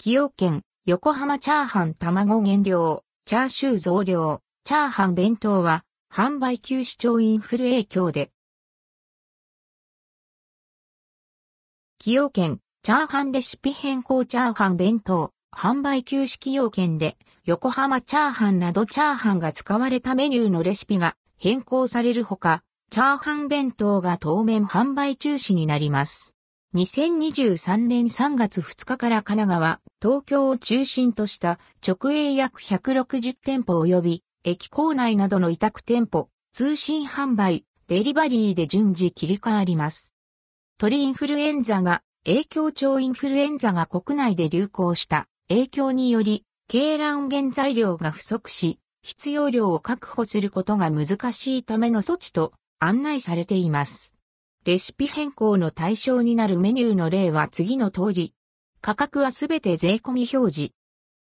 崎陽軒、横浜チャーハン卵原料、チャーシュー増量、チャーハン弁当は、販売休止庁インフル影響で。崎陽軒、チャーハンレシピ変更チャーハン弁当、販売休止崎陽軒で、横浜チャーハンなどチャーハンが使われたメニューのレシピが変更されるほか、チャーハン弁当が当面販売中止になります。2023年3月2日から神奈川、東京を中心とした直営約160店舗及び駅構内などの委託店舗、通信販売、デリバリーで順次切り替わります。鳥インフルエンザが、影響超インフルエンザが国内で流行した影響により、鶏卵原材料が不足し、必要量を確保することが難しいための措置と案内されています。レシピ変更の対象になるメニューの例は次の通り。価格はすべて税込み表示。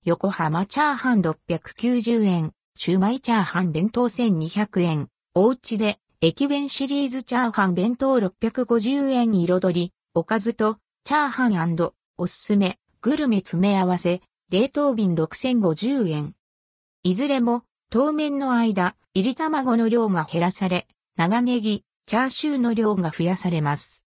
横浜チャーハン690円、シューマイチャーハン弁当1200円、おうちで駅弁シリーズチャーハン弁当650円彩り、おかずとチャーハンおすすめ、グルメ詰め合わせ、冷凍瓶6050円。いずれも当面の間、入り卵の量が減らされ、長ネギ、チャーシューの量が増やされます。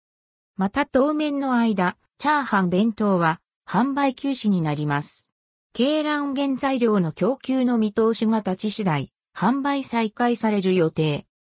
また当面の間、チャーハン弁当は販売休止になります。鶏卵原材料の供給の見通しが立ち次第、販売再開される予定。